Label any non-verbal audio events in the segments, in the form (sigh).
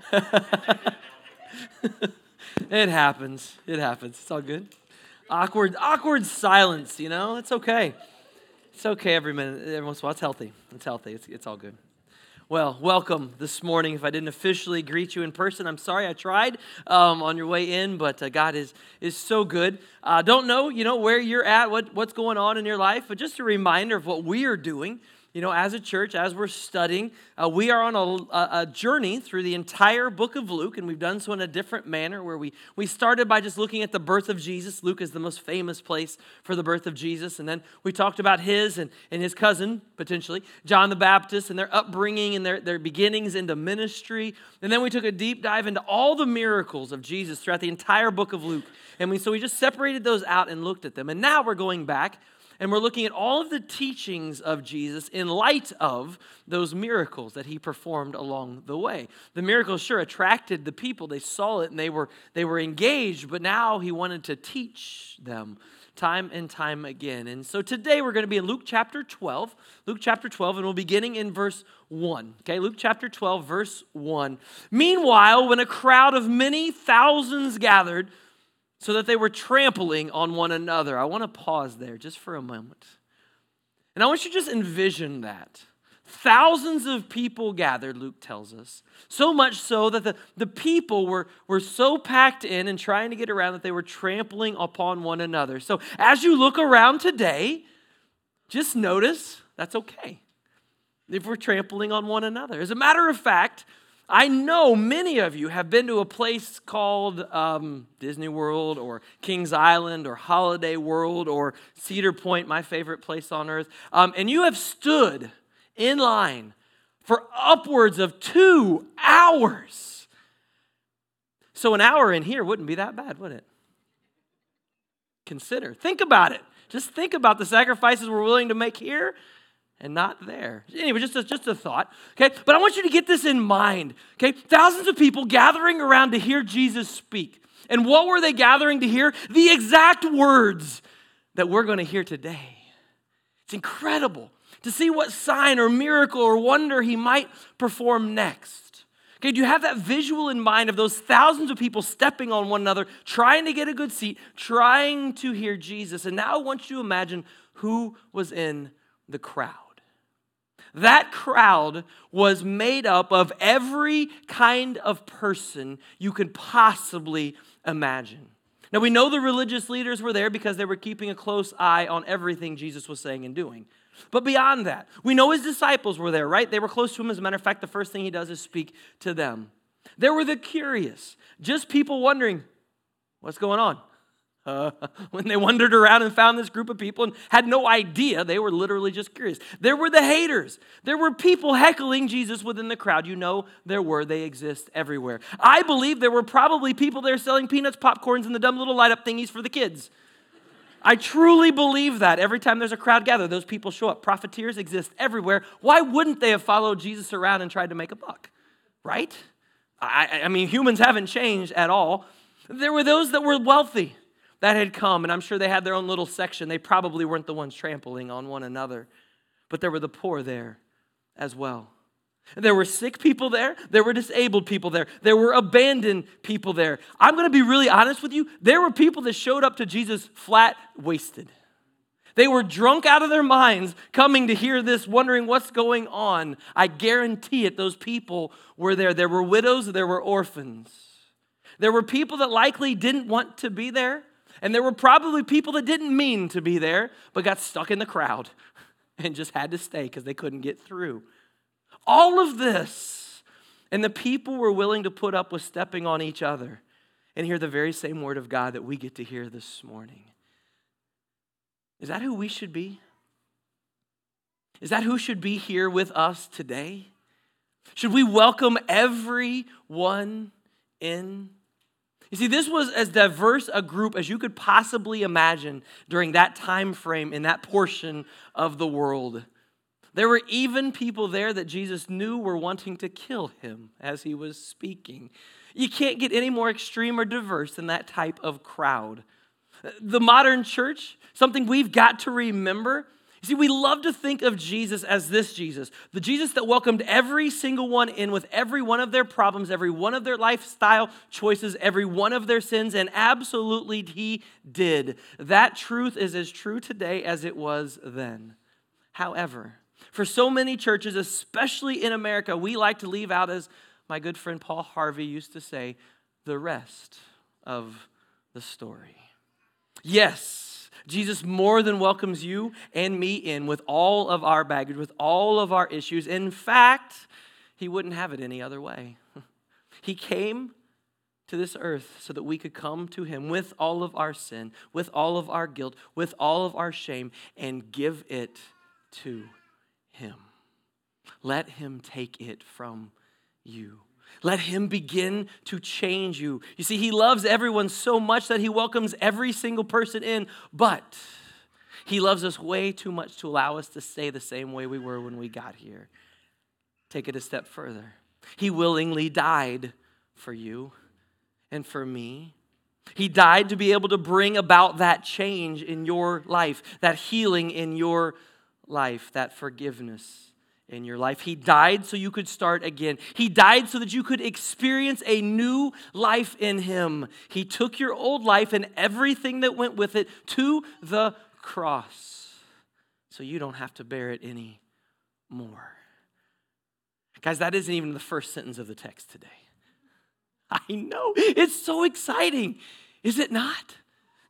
(laughs) it happens. It happens. It's all good. Awkward, awkward silence, you know? It's okay. It's okay every minute, every once in a while. It's healthy. It's healthy. It's, it's all good. Well, welcome this morning. If I didn't officially greet you in person, I'm sorry I tried um, on your way in, but uh, God is, is so good. Uh, don't know, you know, where you're at, what, what's going on in your life, but just a reminder of what we are doing you know, as a church, as we're studying, uh, we are on a, a, journey through the entire book of Luke, and we've done so in a different manner where we, we started by just looking at the birth of Jesus. Luke is the most famous place for the birth of Jesus. And then we talked about his and, and his cousin, potentially, John the Baptist, and their upbringing and their, their beginnings into ministry. And then we took a deep dive into all the miracles of Jesus throughout the entire book of Luke. And we, so we just separated those out and looked at them. And now we're going back and we're looking at all of the teachings of Jesus in light of those miracles that he performed along the way. The miracles sure attracted the people. They saw it and they were, they were engaged, but now he wanted to teach them time and time again. And so today we're going to be in Luke chapter 12. Luke chapter 12, and we'll be beginning in verse 1. Okay, Luke chapter 12, verse 1. Meanwhile, when a crowd of many thousands gathered, so that they were trampling on one another. I want to pause there just for a moment. And I want you to just envision that. Thousands of people gathered, Luke tells us. So much so that the, the people were, were so packed in and trying to get around that they were trampling upon one another. So as you look around today, just notice that's okay if we're trampling on one another. As a matter of fact, I know many of you have been to a place called um, Disney World or Kings Island or Holiday World or Cedar Point, my favorite place on earth, um, and you have stood in line for upwards of two hours. So, an hour in here wouldn't be that bad, would it? Consider, think about it. Just think about the sacrifices we're willing to make here and not there. Anyway, just a, just a thought, okay? But I want you to get this in mind, okay? Thousands of people gathering around to hear Jesus speak. And what were they gathering to hear? The exact words that we're going to hear today. It's incredible to see what sign or miracle or wonder he might perform next. Okay, do you have that visual in mind of those thousands of people stepping on one another, trying to get a good seat, trying to hear Jesus? And now I want you to imagine who was in the crowd. That crowd was made up of every kind of person you could possibly imagine. Now, we know the religious leaders were there because they were keeping a close eye on everything Jesus was saying and doing. But beyond that, we know his disciples were there, right? They were close to him. As a matter of fact, the first thing he does is speak to them. There were the curious, just people wondering, what's going on? (laughs) When they wandered around and found this group of people and had no idea, they were literally just curious. There were the haters. There were people heckling Jesus within the crowd. You know, there were. They exist everywhere. I believe there were probably people there selling peanuts, popcorns, and the dumb little light up thingies for the kids. I truly believe that every time there's a crowd gathered, those people show up. Profiteers exist everywhere. Why wouldn't they have followed Jesus around and tried to make a buck? Right? I, I mean, humans haven't changed at all. There were those that were wealthy that had come, and I'm sure they had their own little section. They probably weren't the ones trampling on one another, but there were the poor there as well. There were sick people there. There were disabled people there. There were abandoned people there. I'm going to be really honest with you. There were people that showed up to Jesus flat wasted. They were drunk out of their minds coming to hear this, wondering what's going on. I guarantee it, those people were there. There were widows, there were orphans. There were people that likely didn't want to be there. And there were probably people that didn't mean to be there, but got stuck in the crowd (laughs) and just had to stay because they couldn't get through. All of this. And the people were willing to put up with stepping on each other and hear the very same word of God that we get to hear this morning. Is that who we should be? Is that who should be here with us today? Should we welcome everyone in? You see, this was as diverse a group as you could possibly imagine during that time frame in that portion of the world. There were even people there that Jesus knew were wanting to kill him as he was speaking. You can't get any more extreme or diverse than that type of crowd. The modern church, something we've got to remember, You see, we love to think of Jesus as this Jesus, the Jesus that welcomed every single one in with every one of their problems, every one of their lifestyle choices, every one of their sins, and absolutely he did. That truth is as true today as it was then. However, for so many churches, especially in America, we like to leave out, as my good friend Paul Harvey used to say, the rest of the story. Yes Jesus more than welcomes you and me in with all of our baggage, with all of our issues. In fact, he wouldn't have it any other way. (laughs) He came to this earth so that we could come to him with all of our sin, with all of our guilt, with all of our shame, and give it to him. Let him take it from you. Let him begin to change you. You see, he loves everyone so much that he welcomes every single person in, but he loves us way too much to allow us to stay the same way we were when we got here. Take it a step further. He willingly died for you and for me. He died to be able to bring about that change in your life, that healing in your life, that forgiveness in your life. He died so you could start again. He died so that you could experience a new life in Him. He took your old life and everything that went with it to the cross so you don't have to bear it anymore. Guys, that isn't even the first sentence of the text today. (laughs) I know. It's so exciting, is it not?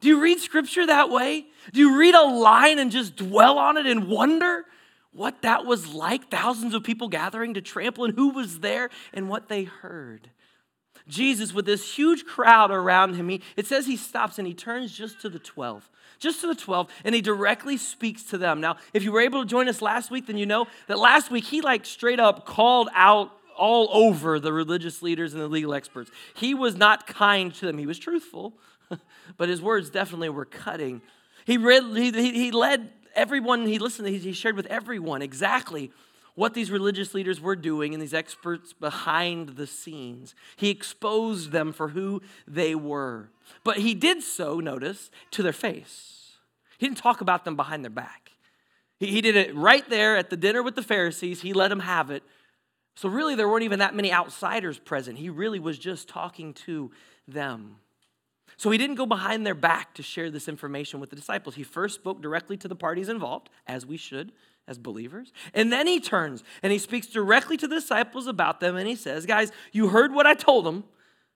Do you read scripture that way? Do you read a line and just dwell on it and wonder? What that was like thousands of people gathering to trample and who was there and what they heard. Jesus, with this huge crowd around him, he, it says he stops and he turns just to the 12, just to the 12, and he directly speaks to them. Now, if you were able to join us last week, then you know that last week he like straight up called out all over the religious leaders and the legal experts. He was not kind to them, he was truthful, (laughs) but his words definitely were cutting. He, read, he, he led everyone he listened to, he shared with everyone exactly what these religious leaders were doing and these experts behind the scenes. He exposed them for who they were. But he did so, notice, to their face. He didn't talk about them behind their back. He, he did it right there at the dinner with the Pharisees. He let them have it. So, really, there weren't even that many outsiders present. He really was just talking to them. So he didn't go behind their back to share this information with the disciples. He first spoke directly to the parties involved, as we should as believers. And then he turns and he speaks directly to the disciples about them and he says, Guys, you heard what I told them.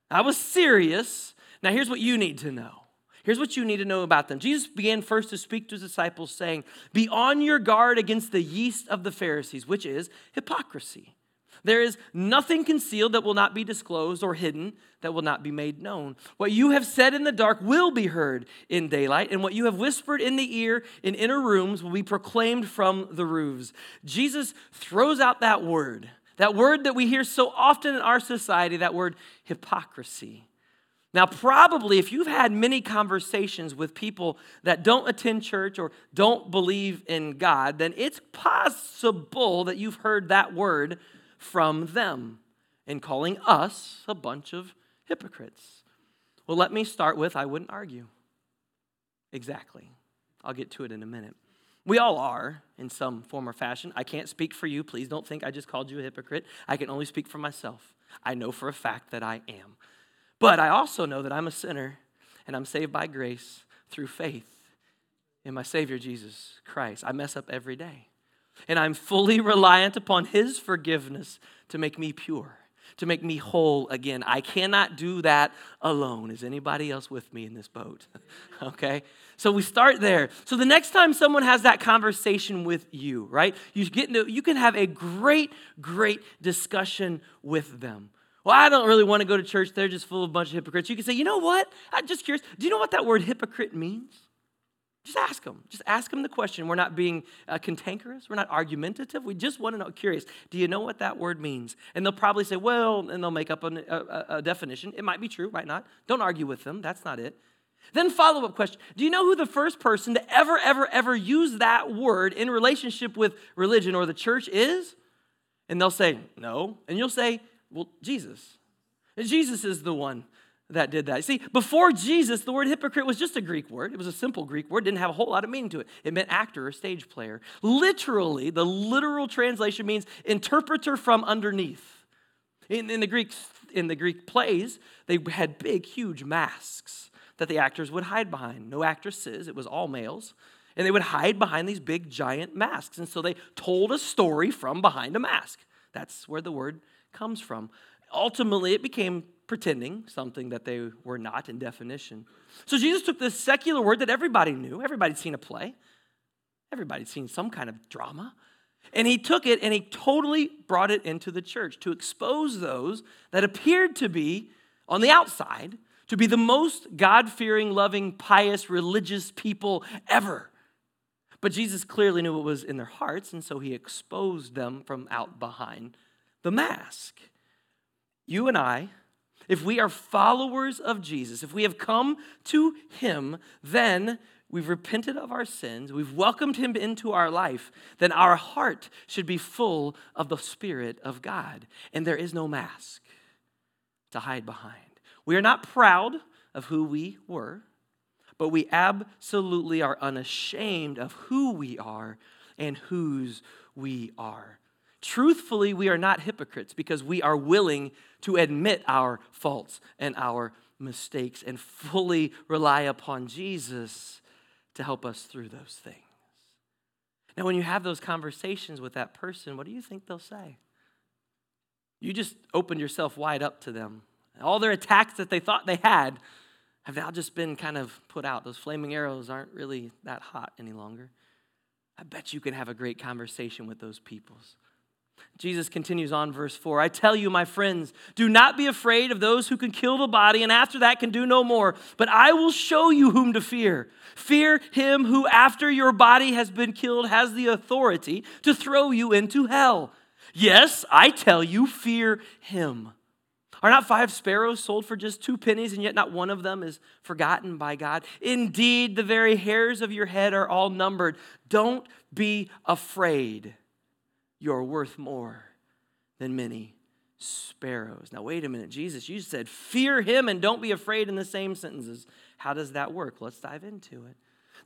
I was serious. Now here's what you need to know. Here's what you need to know about them. Jesus began first to speak to his disciples, saying, Be on your guard against the yeast of the Pharisees, which is hypocrisy. There is nothing concealed that will not be disclosed or hidden that will not be made known. What you have said in the dark will be heard in daylight, and what you have whispered in the ear in inner rooms will be proclaimed from the roofs. Jesus throws out that word, that word that we hear so often in our society, that word hypocrisy. Now, probably if you've had many conversations with people that don't attend church or don't believe in God, then it's possible that you've heard that word from them and calling us a bunch of hypocrites. Well, let me start with I wouldn't argue. Exactly. I'll get to it in a minute. We all are in some form or fashion. I can't speak for you. Please don't think I just called you a hypocrite. I can only speak for myself. I know for a fact that I am. But I also know that I'm a sinner and I'm saved by grace through faith in my Savior Jesus Christ. I mess up every day. And I'm fully (laughs) reliant upon His forgiveness to make me pure, to make me whole again. I cannot do that alone. Is anybody else with me in this boat? (laughs) okay? So we start there. So the next time someone has that conversation with you, right? You get into, you can have a great, great discussion with them. Well, I don't really want to go to church. They're just full of a bunch of hypocrites. You can say, you know what? I'm just curious. Do you know what that word hypocrite means? Just ask them. Just ask them the question. We're not being uh, cantankerous. We're not argumentative. We just want to know, curious. Do you know what that word means? And they'll probably say, well, and they'll make up a, a, a definition. It might be true, might not. Don't argue with them. That's not it. Then follow up question. Do you know who the first person to ever, ever, ever use that word in relationship with religion or the church is? And they'll say, no. And you'll say, well, Jesus. And Jesus is the one that did that. See, before Jesus, the word hypocrite was just a Greek word. It was a simple Greek word, didn't have a whole lot of meaning to it. It meant actor or stage player. Literally, the literal translation means interpreter from underneath. In, in, the Greek, in the Greek plays, they had big, huge masks that the actors would hide behind. No actresses, it was all males. And they would hide behind these big, giant masks. And so they told a story from behind a mask. That's where the word comes from. Ultimately, it became pretending something that they were not in definition. So Jesus took this secular word that everybody knew, everybody'd seen a play, everybody'd seen some kind of drama, and he took it and he totally brought it into the church to expose those that appeared to be on the outside to be the most God fearing, loving, pious, religious people ever. But Jesus clearly knew what was in their hearts, and so he exposed them from out behind the mask. You and I if we are followers of Jesus, if we have come to Him, then we've repented of our sins, we've welcomed Him into our life, then our heart should be full of the Spirit of God. And there is no mask to hide behind. We are not proud of who we were, but we absolutely are unashamed of who we are and whose we are. Truthfully, we are not hypocrites because we are willing to admit our faults and our mistakes and fully rely upon Jesus to help us through those things. Now, when you have those conversations with that person, what do you think they'll say? You just opened yourself wide up to them. All their attacks that they thought they had have now just been kind of put out. Those flaming arrows aren't really that hot any longer. I bet you can have a great conversation with those peoples. Jesus continues on, verse 4 I tell you, my friends, do not be afraid of those who can kill the body and after that can do no more, but I will show you whom to fear. Fear him who, after your body has been killed, has the authority to throw you into hell. Yes, I tell you, fear him. Are not five sparrows sold for just two pennies, and yet not one of them is forgotten by God? Indeed, the very hairs of your head are all numbered. Don't be afraid you're worth more than many sparrows. Now, wait a minute, Jesus, you said fear him and don't be afraid in the same sentences. How does that work? Let's dive into it.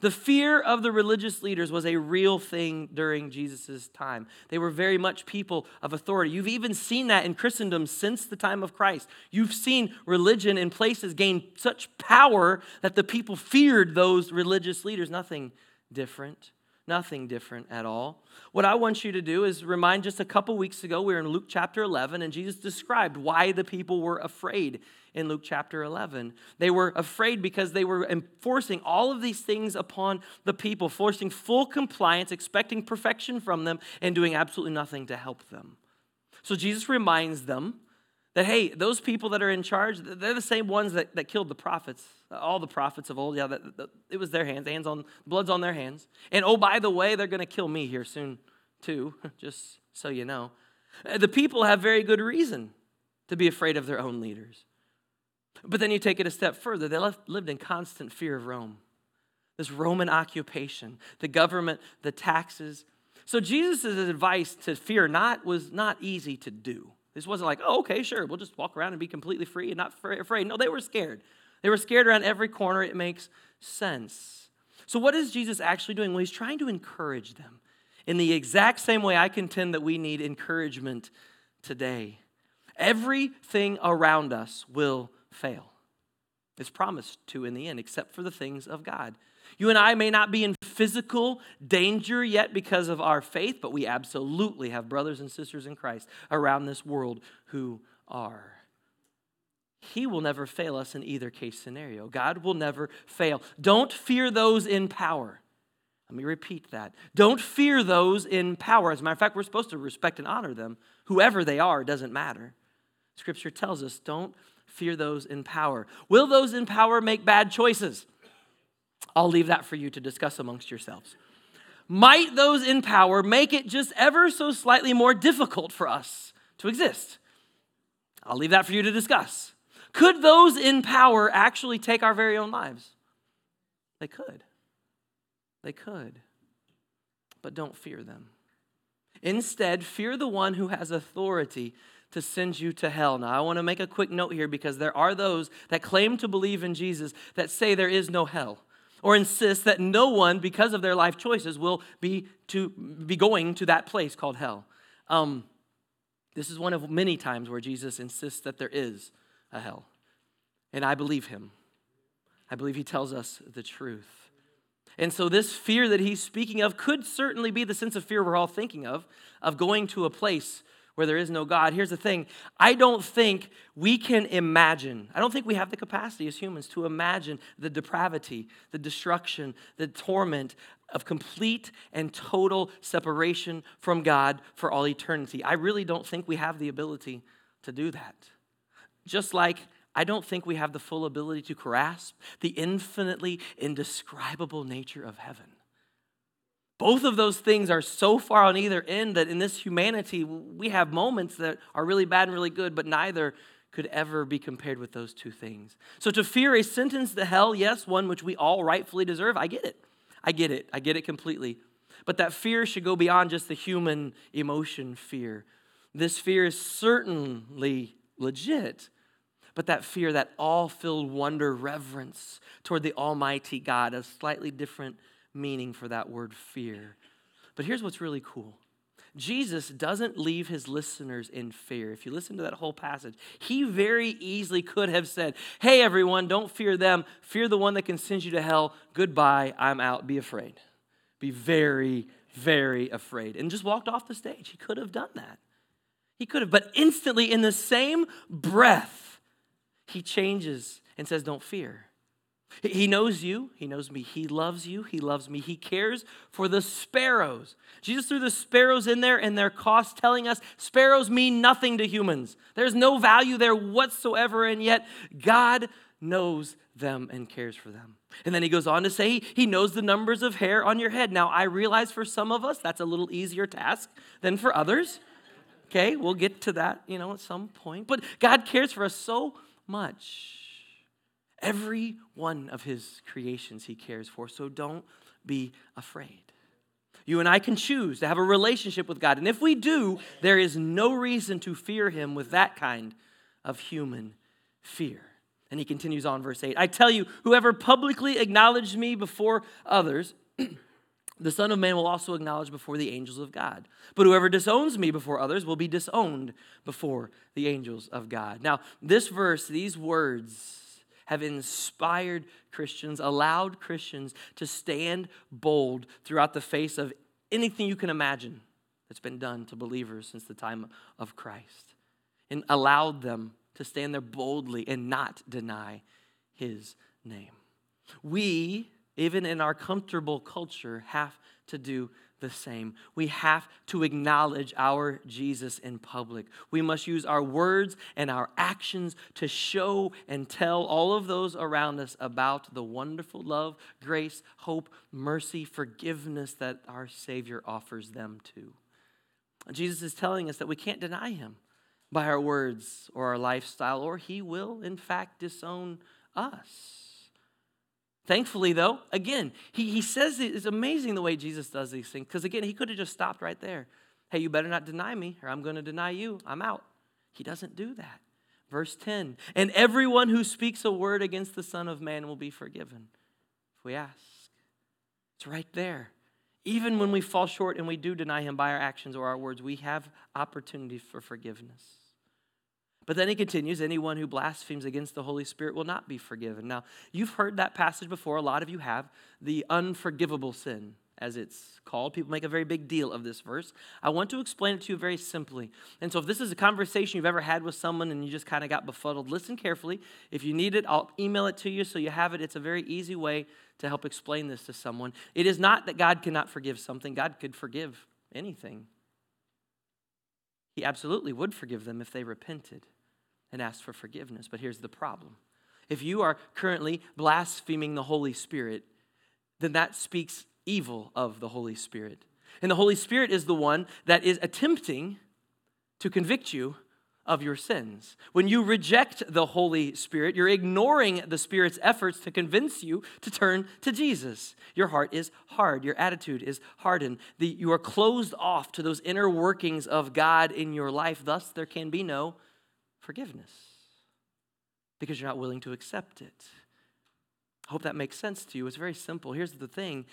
The fear of the religious leaders was a real thing during Jesus' time. They were very much people of authority. You've even seen that in Christendom since the time of Christ. You've seen religion in places gain such power that the people feared those religious leaders. Nothing different. Nothing different at all. What I want you to do is remind just a couple weeks ago, we were in Luke chapter 11, and Jesus described why the people were afraid in Luke chapter 11. They were afraid because they were enforcing all of these things upon the people, forcing full compliance, expecting perfection from them, and doing absolutely nothing to help them. So Jesus reminds them that, hey, those people that are in charge, they're the same ones that, that killed the prophets, all the prophets of old. Yeah, that, that, it was their hands, hands on, blood's on their hands. And oh, by the way, they're going to kill me here soon, too, (laughs) just so you know. Uh, the people have very good reason to be afraid of their own leaders. But then you take it a step further. They left, lived in constant fear of Rome, this Roman occupation, the government, the taxes. So Jesus' advice to fear not was not easy to do. This wasn't like, oh, okay, sure, we'll just walk around and be completely free and not afraid. No, they were scared. They were scared around every corner. It makes sense. So, what is Jesus actually doing? Well, he's trying to encourage them in the exact same way I contend that we need encouragement today. Everything around us will fail. It's promised to in the end, except for the things of God. You and I may not be in physical danger yet because of our faith, but we absolutely have brothers and sisters in Christ around this world who are. He will never fail us in either case scenario. God will never fail. Don't fear those in power. Let me repeat that. Don't fear those in power. As a matter of fact, we're supposed to respect and honor them. Whoever they are, doesn't matter. Scripture tells us don't fear those in power. Will those in power make bad choices? I'll leave that for you to discuss amongst yourselves. Might those in power make it just ever so slightly more difficult for us to exist? I'll leave that for you to discuss. Could those in power actually take our very own lives? They could. They could. But don't fear them. Instead, fear the one who has authority to send you to hell. Now, I want to make a quick note here because there are those that claim to believe in Jesus that say there is no hell or insist that no one, because of their life choices, will be, to, be going to that place called hell. Um, this is one of many times where Jesus insists that there is a hell. And I believe him. I believe he tells us the truth. And so, this fear that he's speaking of could certainly be the sense of fear we're all thinking of, of going to a place where there is no God. Here's the thing I don't think we can imagine, I don't think we have the capacity as humans to imagine the depravity, the destruction, the torment of complete and total separation from God for all eternity. I really don't think we have the ability to do that. Just like I don't think we have the full ability to grasp the infinitely indescribable nature of heaven. Both of those things are so far on either end that in this humanity, we have moments that are really bad and really good, but neither could ever be compared with those two things. So to fear a sentence to hell, yes, one which we all rightfully deserve, I get it. I get it. I get it completely. But that fear should go beyond just the human emotion fear. This fear is certainly legit, but that fear, that all filled wonder, reverence toward the Almighty God, a slightly different meaning for that word fear. But here's what's really cool Jesus doesn't leave his listeners in fear. If you listen to that whole passage, he very easily could have said, Hey, everyone, don't fear them. Fear the one that can send you to hell. Goodbye. I'm out. Be afraid. Be very, very afraid. And just walked off the stage. He could have done that. He could have. But instantly, in the same breath, he changes and says, Don't fear. He knows you. He knows me. He loves you. He loves me. He cares for the sparrows. Jesus threw the sparrows in there and their cost, telling us sparrows mean nothing to humans. There's no value there whatsoever, and yet God knows them and cares for them. And then he goes on to say he knows the numbers of hair on your head. Now, I realize for some of us that's a little easier task than for others. Okay, we'll get to that, you know, at some point. But God cares for us so much. Every one of his creations he cares for, so don't be afraid. You and I can choose to have a relationship with God. And if we do, there is no reason to fear him with that kind of human fear. And he continues on, verse 8 I tell you, whoever publicly acknowledged me before others, (clears throat) the Son of Man will also acknowledge before the angels of God. But whoever disowns me before others will be disowned before the angels of God. Now, this verse, these words, have inspired Christians, allowed Christians to stand bold throughout the face of anything you can imagine that's been done to believers since the time of Christ, and allowed them to stand there boldly and not deny his name. We, even in our comfortable culture, have to do the same. We have to acknowledge our Jesus in public. We must use our words and our actions to show and tell all of those around us about the wonderful love, grace, hope, mercy, forgiveness that our Savior offers them to. Jesus is telling us that we can't deny Him by our words or our lifestyle, or He will, in fact, disown us. Thankfully, though, again, he, he says it's amazing the way Jesus does these things. Because again, he could have just stopped right there. Hey, you better not deny me, or I'm going to deny you. I'm out. He doesn't do that. Verse 10 And everyone who speaks a word against the Son of Man will be forgiven. If we ask, it's right there. Even when we fall short and we do deny him by our actions or our words, we have opportunity for forgiveness. But then he continues anyone who blasphemes against the Holy Spirit will not be forgiven. Now, you've heard that passage before, a lot of you have, the unforgivable sin, as it's called. People make a very big deal of this verse. I want to explain it to you very simply. And so, if this is a conversation you've ever had with someone and you just kind of got befuddled, listen carefully. If you need it, I'll email it to you so you have it. It's a very easy way to help explain this to someone. It is not that God cannot forgive something, God could forgive anything. He absolutely would forgive them if they repented and ask for forgiveness. But here's the problem if you are currently blaspheming the Holy Spirit, then that speaks evil of the Holy Spirit. And the Holy Spirit is the one that is attempting to convict you of your sins. When you reject the Holy Spirit, you're ignoring the Spirit's efforts to convince you to turn to Jesus. Your heart is hard, your attitude is hardened. The, you are closed off to those inner workings of God in your life. Thus, there can be no forgiveness because you're not willing to accept it. I hope that makes sense to you. It's very simple. Here's the thing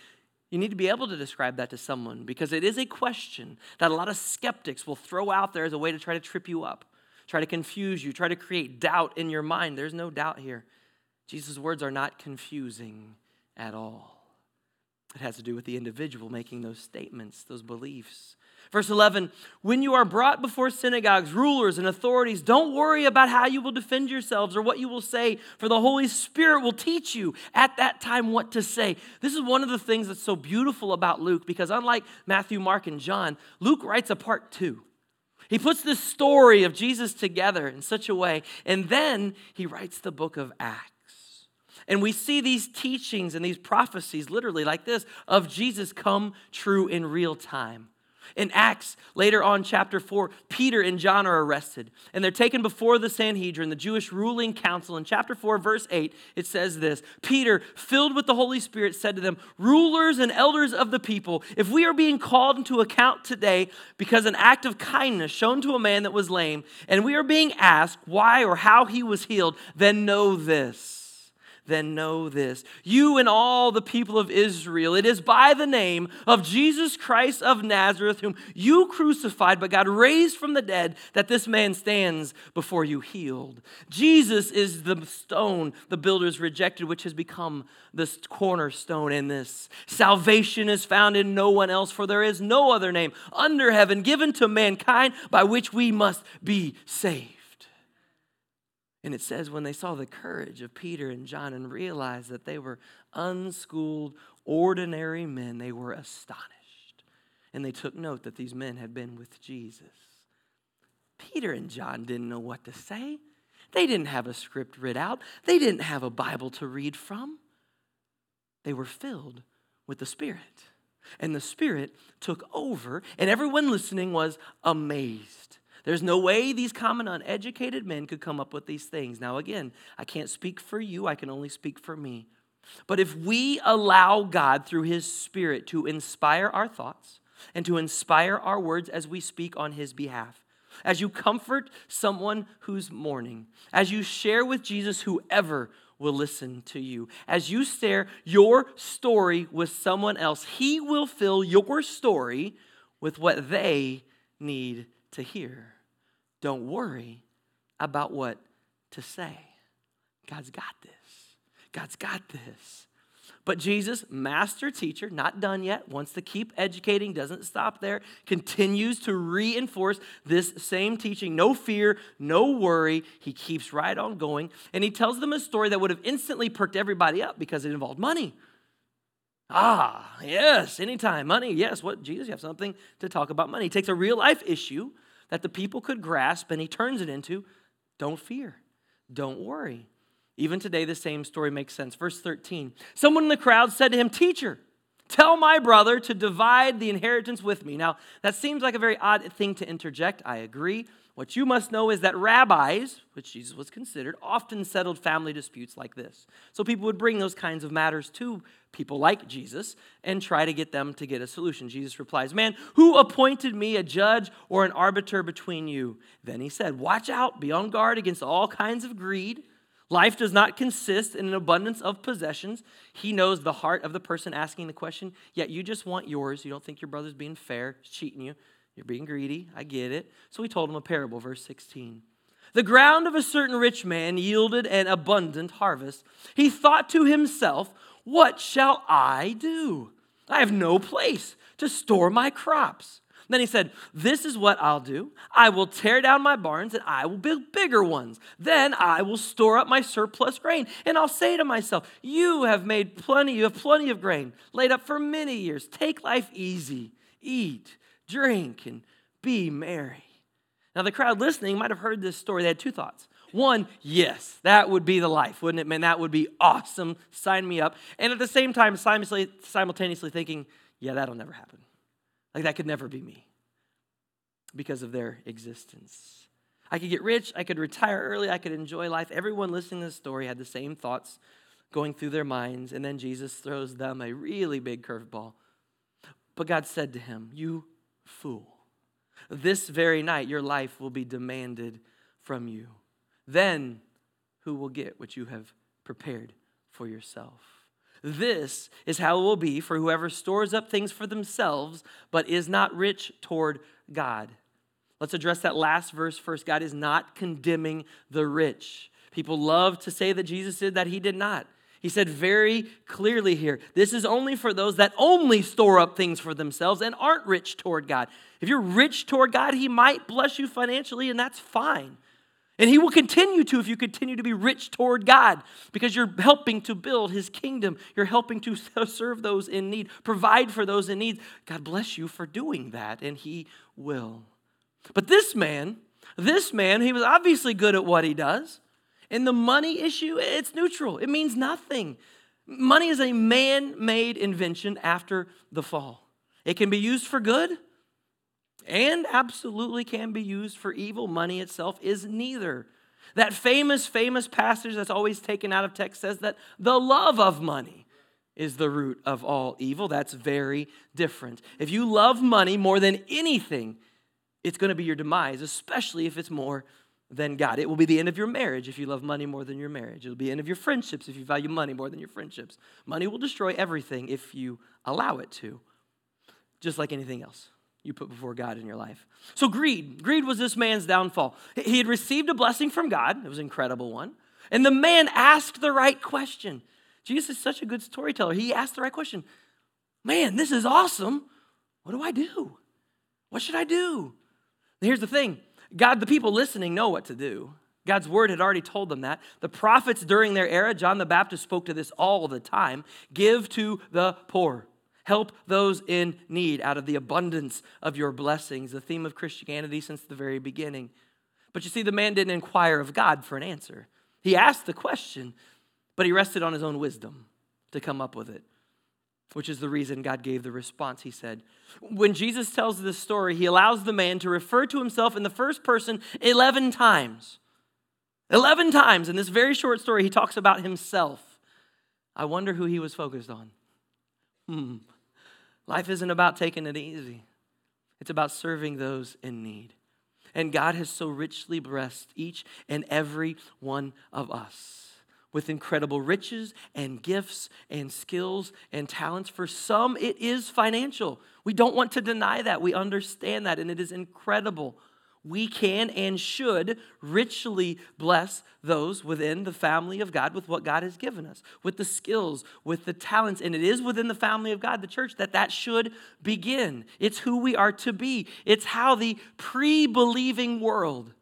you need to be able to describe that to someone because it is a question that a lot of skeptics will throw out there as a way to try to trip you up, try to confuse you, try to create doubt in your mind. There's no doubt here. Jesus' words are not confusing at all. It has to do with the individual making those statements, those beliefs. Verse 11, when you are brought before synagogues, rulers, and authorities, don't worry about how you will defend yourselves or what you will say, for the Holy Spirit will teach you at that time what to say. This is one of the things that's so beautiful about Luke because, unlike Matthew, Mark, and John, Luke writes a part two. He puts this story of Jesus together in such a way, and then he writes the book of Acts. And we see these teachings and these prophecies, literally like this, of Jesus come true in real time. In Acts, later on, chapter 4, Peter and John are arrested and they're taken before the Sanhedrin, the Jewish ruling council. In chapter 4, verse 8, it says this Peter, filled with the Holy Spirit, said to them, Rulers and elders of the people, if we are being called into account today because an act of kindness shown to a man that was lame, and we are being asked why or how he was healed, then know this then know this. You and all the people of Israel, it is by the name of Jesus Christ of Nazareth, whom you crucified, but God raised from the dead, that this man stands before you healed. Jesus is the stone the builders rejected, which has become this cornerstone in this. Salvation is found in no one else, for there is no other name under heaven given to mankind by which we must be saved. And it says, when they saw the courage of Peter and John and realized that they were unschooled, ordinary men, they were astonished. And they took note that these men had been with Jesus. Peter and John didn't know what to say. They didn't have a script writ out, they didn't have a Bible to read from. They were filled with the Spirit. And the Spirit took over, and everyone listening was amazed. There's no way these common uneducated men could come up with these things. Now, again, I can't speak for you, I can only speak for me. But if we allow God through His Spirit to inspire our thoughts and to inspire our words as we speak on His behalf, as you comfort someone who's mourning, as you share with Jesus whoever will listen to you, as you share your story with someone else, He will fill your story with what they need to hear. Don't worry about what to say. God's got this. God's got this. But Jesus, master teacher, not done yet, wants to keep educating, doesn't stop there, continues to reinforce this same teaching. No fear, no worry. He keeps right on going. And he tells them a story that would have instantly perked everybody up because it involved money. Ah, yes, anytime. Money, yes. What, Jesus, you have something to talk about money. He takes a real life issue that the people could grasp, and he turns it into don't fear, don't worry. Even today, the same story makes sense. Verse 13 Someone in the crowd said to him, Teacher, tell my brother to divide the inheritance with me. Now, that seems like a very odd thing to interject. I agree. What you must know is that rabbis, which Jesus was considered, often settled family disputes like this. So people would bring those kinds of matters to people like Jesus and try to get them to get a solution. Jesus replies, Man, who appointed me a judge or an arbiter between you? Then he said, Watch out, be on guard against all kinds of greed. Life does not consist in an abundance of possessions. He knows the heart of the person asking the question, yet you just want yours. You don't think your brother's being fair, cheating you. You're being greedy. I get it. So he told him a parable, verse 16. The ground of a certain rich man yielded an abundant harvest. He thought to himself, What shall I do? I have no place to store my crops. Then he said, This is what I'll do. I will tear down my barns and I will build bigger ones. Then I will store up my surplus grain. And I'll say to myself, You have made plenty, you have plenty of grain laid up for many years. Take life easy, eat, drink, and be merry. Now, the crowd listening might have heard this story. They had two thoughts. One, yes, that would be the life, wouldn't it? Man, that would be awesome. Sign me up. And at the same time, simultaneously thinking, yeah, that'll never happen. Like, that could never be me because of their existence. I could get rich, I could retire early, I could enjoy life. Everyone listening to this story had the same thoughts going through their minds, and then Jesus throws them a really big curveball. But God said to him, You fool, this very night your life will be demanded from you. Then who will get what you have prepared for yourself? This is how it will be for whoever stores up things for themselves, but is not rich toward God. Let's address that last verse first. God is not condemning the rich. People love to say that Jesus did that, he did not. He said very clearly here this is only for those that only store up things for themselves and aren't rich toward God. If you're rich toward God, He might bless you financially, and that's fine. And He will continue to if you continue to be rich toward God because you're helping to build His kingdom. You're helping to (laughs) serve those in need, provide for those in need. God bless you for doing that, and He will. But this man, this man, he was obviously good at what he does. And the money issue, it's neutral, it means nothing. Money is a man made invention after the fall. It can be used for good and absolutely can be used for evil. Money itself is neither. That famous, famous passage that's always taken out of text says that the love of money is the root of all evil. That's very different. If you love money more than anything, it's going to be your demise, especially if it's more than God. It will be the end of your marriage if you love money more than your marriage. It'll be the end of your friendships if you value money more than your friendships. Money will destroy everything if you allow it to, just like anything else you put before God in your life. So, greed. Greed was this man's downfall. He had received a blessing from God, it was an incredible one. And the man asked the right question. Jesus is such a good storyteller. He asked the right question Man, this is awesome. What do I do? What should I do? Here's the thing God, the people listening know what to do. God's word had already told them that. The prophets during their era, John the Baptist spoke to this all the time give to the poor. Help those in need out of the abundance of your blessings, the theme of Christianity since the very beginning. But you see, the man didn't inquire of God for an answer. He asked the question, but he rested on his own wisdom to come up with it which is the reason God gave the response he said. When Jesus tells this story, he allows the man to refer to himself in the first person 11 times. 11 times in this very short story, he talks about himself. I wonder who he was focused on. Hmm. Life isn't about taking it easy, it's about serving those in need. And God has so richly blessed each and every one of us with incredible riches and gifts and skills and talents. For some, it is financial. We don't want to deny that. We understand that, and it is incredible. We can and should richly bless those within the family of God with what God has given us, with the skills, with the talents. And it is within the family of God, the church, that that should begin. It's who we are to be. It's how the pre believing world,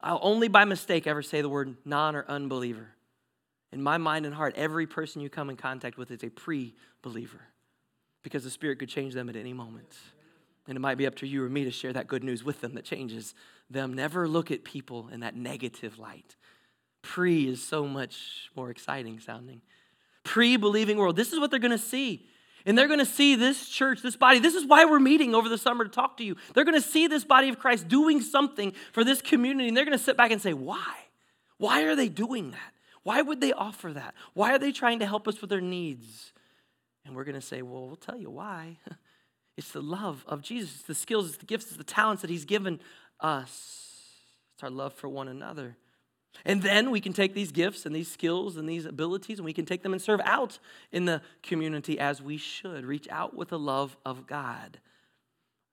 I'll only by mistake ever say the word non or unbeliever. In my mind and heart, every person you come in contact with is a pre believer because the Spirit could change them at any moment. And it might be up to you or me to share that good news with them that changes them. Never look at people in that negative light. Pre is so much more exciting sounding. Pre believing world, this is what they're going to see. And they're going to see this church, this body. This is why we're meeting over the summer to talk to you. They're going to see this body of Christ doing something for this community, and they're going to sit back and say, Why? Why are they doing that? Why would they offer that? Why are they trying to help us with their needs? And we're going to say, well, we'll tell you why. (laughs) It's the love of Jesus, it's the skills, it's the gifts, it's the talents that He's given us. It's our love for one another. And then we can take these gifts and these skills and these abilities and we can take them and serve out in the community as we should. Reach out with the love of God.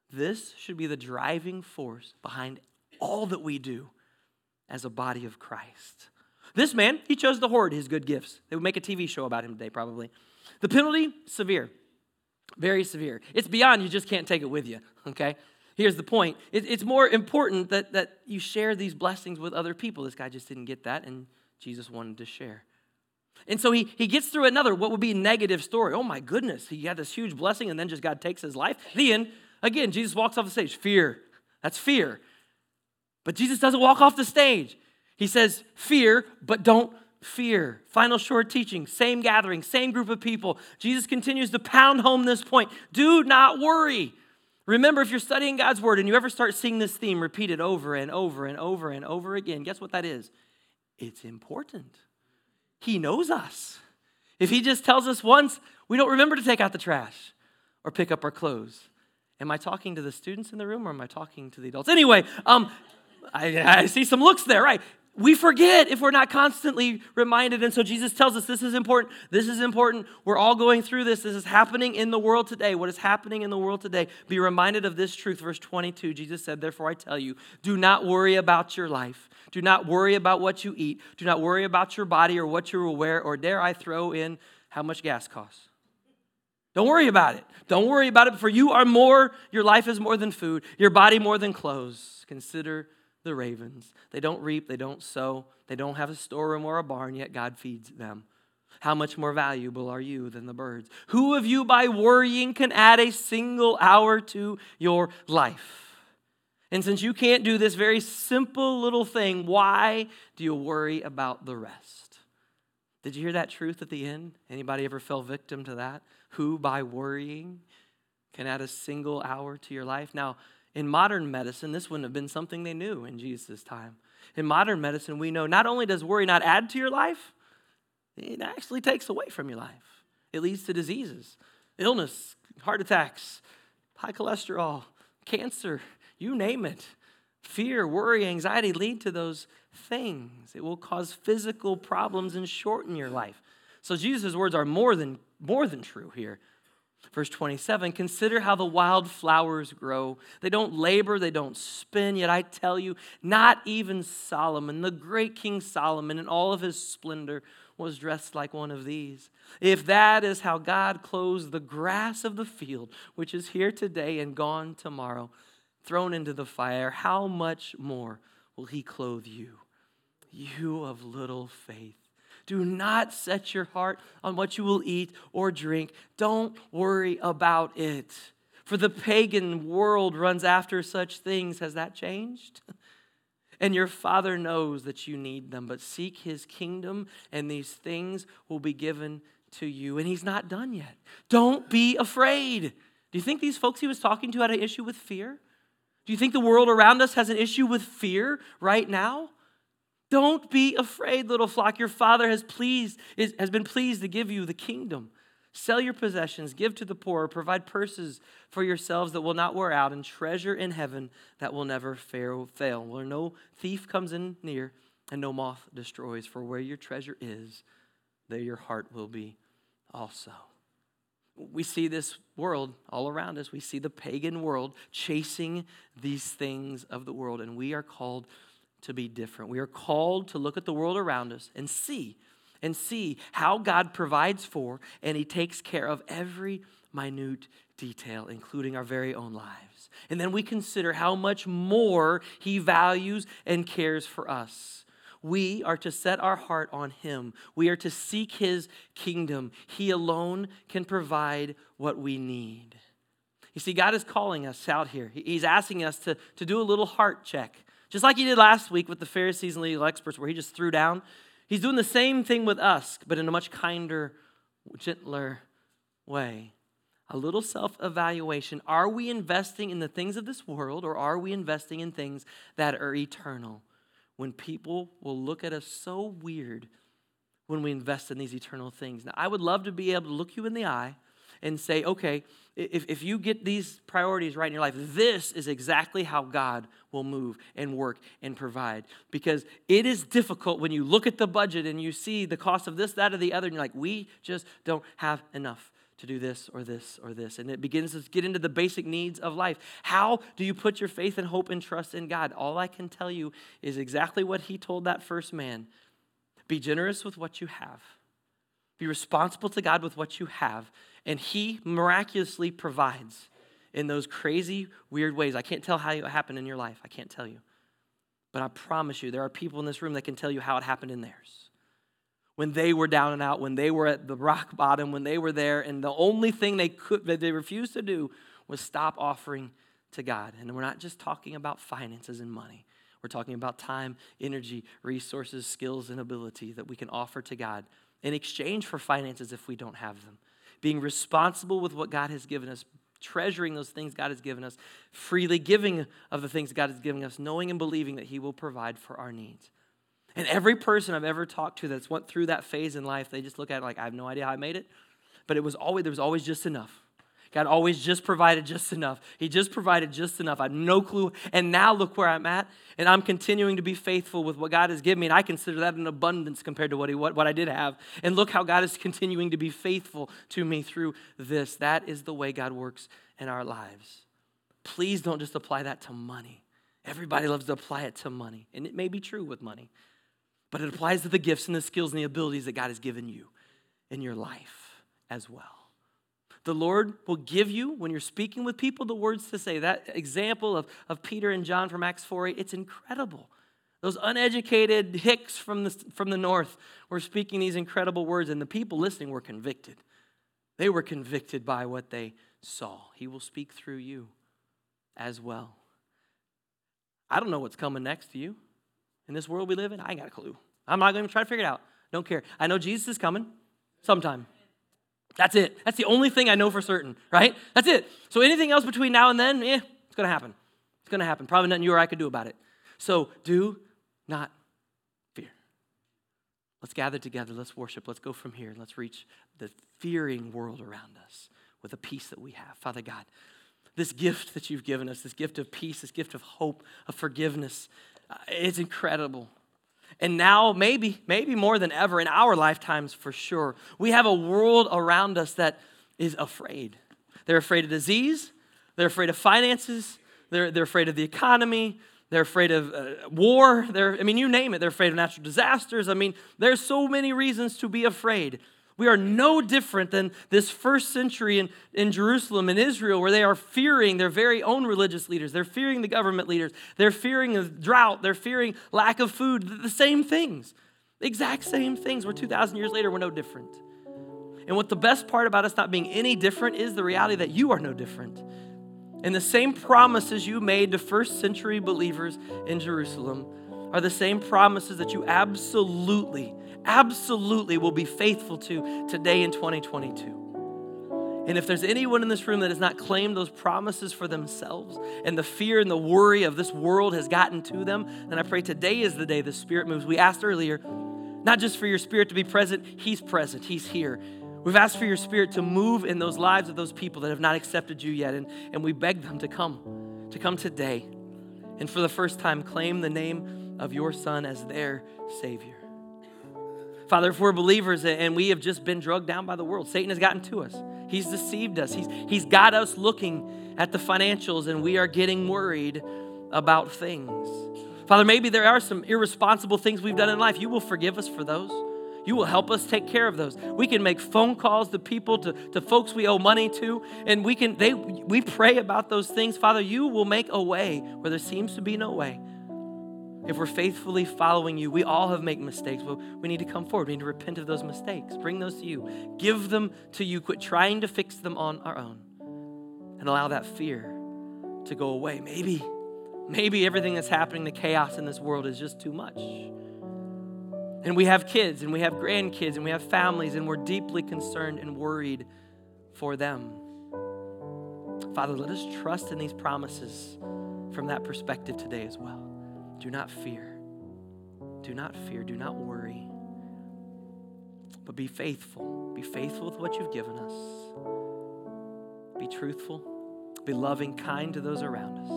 This should be the driving force behind all that we do as a body of Christ. This man, he chose to hoard his good gifts. They would make a TV show about him today, probably. The penalty, severe. Very severe. It's beyond you just can't take it with you, okay? Here's the point it, it's more important that, that you share these blessings with other people. This guy just didn't get that, and Jesus wanted to share. And so he, he gets through another, what would be negative story. Oh my goodness, he had this huge blessing, and then just God takes his life. The end. Again, Jesus walks off the stage. Fear. That's fear. But Jesus doesn't walk off the stage. He says, Fear, but don't fear. Final short teaching, same gathering, same group of people. Jesus continues to pound home this point do not worry. Remember, if you're studying God's word and you ever start seeing this theme repeated over and over and over and over again, guess what that is? It's important. He knows us. If He just tells us once, we don't remember to take out the trash or pick up our clothes. Am I talking to the students in the room or am I talking to the adults? Anyway, um, I, I see some looks there, right? We forget if we're not constantly reminded. And so Jesus tells us this is important. This is important. We're all going through this. This is happening in the world today. What is happening in the world today? Be reminded of this truth. Verse 22, Jesus said, Therefore I tell you, do not worry about your life. Do not worry about what you eat. Do not worry about your body or what you will wear, or dare I throw in how much gas costs. Don't worry about it. Don't worry about it, for you are more, your life is more than food, your body more than clothes. Consider the ravens. They don't reap, they don't sow, they don't have a storeroom or a barn, yet God feeds them. How much more valuable are you than the birds? Who of you, by worrying, can add a single hour to your life? And since you can't do this very simple little thing, why do you worry about the rest? Did you hear that truth at the end? Anybody ever fell victim to that? Who, by worrying, can add a single hour to your life? Now, in modern medicine, this wouldn't have been something they knew in Jesus' time. In modern medicine, we know not only does worry not add to your life, it actually takes away from your life. It leads to diseases, illness, heart attacks, high cholesterol, cancer, you name it. Fear, worry, anxiety lead to those things. It will cause physical problems and shorten your life. So Jesus' words are more than more than true here. Verse 27 Consider how the wild flowers grow. They don't labor, they don't spin, yet I tell you, not even Solomon, the great King Solomon, in all of his splendor, was dressed like one of these. If that is how God clothes the grass of the field, which is here today and gone tomorrow, thrown into the fire, how much more will he clothe you? You of little faith. Do not set your heart on what you will eat or drink. Don't worry about it. For the pagan world runs after such things. Has that changed? (laughs) And your Father knows that you need them, but seek His kingdom, and these things will be given to you. And He's not done yet. Don't be afraid. Do you think these folks He was talking to had an issue with fear? Do you think the world around us has an issue with fear right now? Don't be afraid, little flock. Your Father has, pleased, has been pleased to give you the kingdom. Sell your possessions, give to the poor, provide purses for yourselves that will not wear out, and treasure in heaven that will never fail, where no thief comes in near and no moth destroys. For where your treasure is, there your heart will be also. We see this world all around us. We see the pagan world chasing these things of the world, and we are called to be different. We are called to look at the world around us and see and see how God provides for and he takes care of every minute detail including our very own lives. And then we consider how much more he values and cares for us. We are to set our heart on him. We are to seek his kingdom. He alone can provide what we need. You see, God is calling us out here. He's asking us to, to do a little heart check. Just like he did last week with the Pharisees and legal experts, where he just threw down, he's doing the same thing with us, but in a much kinder, gentler way. A little self evaluation. Are we investing in the things of this world or are we investing in things that are eternal? When people will look at us so weird when we invest in these eternal things. Now, I would love to be able to look you in the eye and say, okay, if, if you get these priorities right in your life, this is exactly how God will move and work and provide. Because it is difficult when you look at the budget and you see the cost of this, that, or the other, and you're like, we just don't have enough to do this or this or this. And it begins to get into the basic needs of life. How do you put your faith and hope and trust in God? All I can tell you is exactly what he told that first man be generous with what you have, be responsible to God with what you have and He miraculously provides in those crazy, weird ways. I can't tell how it happened in your life. I can't tell you. But I promise you, there are people in this room that can tell you how it happened in theirs. When they were down and out, when they were at the rock bottom, when they were there, and the only thing they could that they refused to do was stop offering to God. And we're not just talking about finances and money. We're talking about time, energy, resources, skills, and ability that we can offer to God in exchange for finances if we don't have them being responsible with what God has given us, treasuring those things God has given us, freely giving of the things God has given us, knowing and believing that He will provide for our needs. And every person I've ever talked to that's went through that phase in life, they just look at it like, I have no idea how I made it, but it was always there was always just enough. God always just provided just enough. He just provided just enough. I have no clue. And now look where I'm at. And I'm continuing to be faithful with what God has given me. And I consider that an abundance compared to what, he, what, what I did have. And look how God is continuing to be faithful to me through this. That is the way God works in our lives. Please don't just apply that to money. Everybody loves to apply it to money. And it may be true with money, but it applies to the gifts and the skills and the abilities that God has given you in your life as well. The Lord will give you, when you're speaking with people, the words to say. That example of, of Peter and John from Acts 4 8, it's incredible. Those uneducated hicks from the, from the north were speaking these incredible words, and the people listening were convicted. They were convicted by what they saw. He will speak through you as well. I don't know what's coming next to you. In this world we live in, I ain't got a clue. I'm not going to try to figure it out. Don't care. I know Jesus is coming sometime. That's it. That's the only thing I know for certain, right? That's it. So anything else between now and then, eh, it's going to happen. It's going to happen. Probably nothing you or I could do about it. So do not fear. Let's gather together. Let's worship. Let's go from here. Let's reach the fearing world around us with the peace that we have. Father God, this gift that you've given us, this gift of peace, this gift of hope, of forgiveness, uh, it's incredible. And now, maybe, maybe more than ever in our lifetimes for sure, we have a world around us that is afraid. They're afraid of disease, they're afraid of finances, they're, they're afraid of the economy, they're afraid of uh, war. They're, I mean, you name it. They're afraid of natural disasters. I mean, there's so many reasons to be afraid. We are no different than this first century in, in Jerusalem and Israel, where they are fearing their very own religious leaders. They're fearing the government leaders. They're fearing the drought. They're fearing lack of food. The same things, the exact same things. Where 2,000 years later, we're no different. And what the best part about us not being any different is the reality that you are no different. And the same promises you made to first century believers in Jerusalem are the same promises that you absolutely absolutely will be faithful to today in 2022. And if there's anyone in this room that has not claimed those promises for themselves and the fear and the worry of this world has gotten to them, then I pray today is the day the Spirit moves. We asked earlier, not just for your Spirit to be present, He's present, He's here. We've asked for your Spirit to move in those lives of those people that have not accepted you yet, and, and we beg them to come, to come today, and for the first time claim the name of your Son as their Savior. Father, if we're believers and we have just been drugged down by the world, Satan has gotten to us. He's deceived us. He's, he's got us looking at the financials and we are getting worried about things. Father, maybe there are some irresponsible things we've done in life. You will forgive us for those. You will help us take care of those. We can make phone calls to people, to, to folks we owe money to, and we can they we pray about those things. Father, you will make a way where there seems to be no way if we're faithfully following you, we all have made mistakes, but we need to come forward. We need to repent of those mistakes. Bring those to you. Give them to you. Quit trying to fix them on our own. And allow that fear to go away. Maybe, maybe everything that's happening, the chaos in this world is just too much. And we have kids and we have grandkids and we have families and we're deeply concerned and worried for them. Father, let us trust in these promises from that perspective today as well. Do not fear. Do not fear. Do not worry. But be faithful. Be faithful with what you've given us. Be truthful. Be loving, kind to those around us.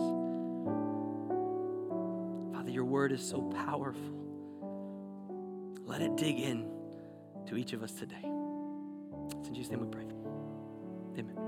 Father, your word is so powerful. Let it dig in to each of us today. It's in Jesus' name we pray. Amen.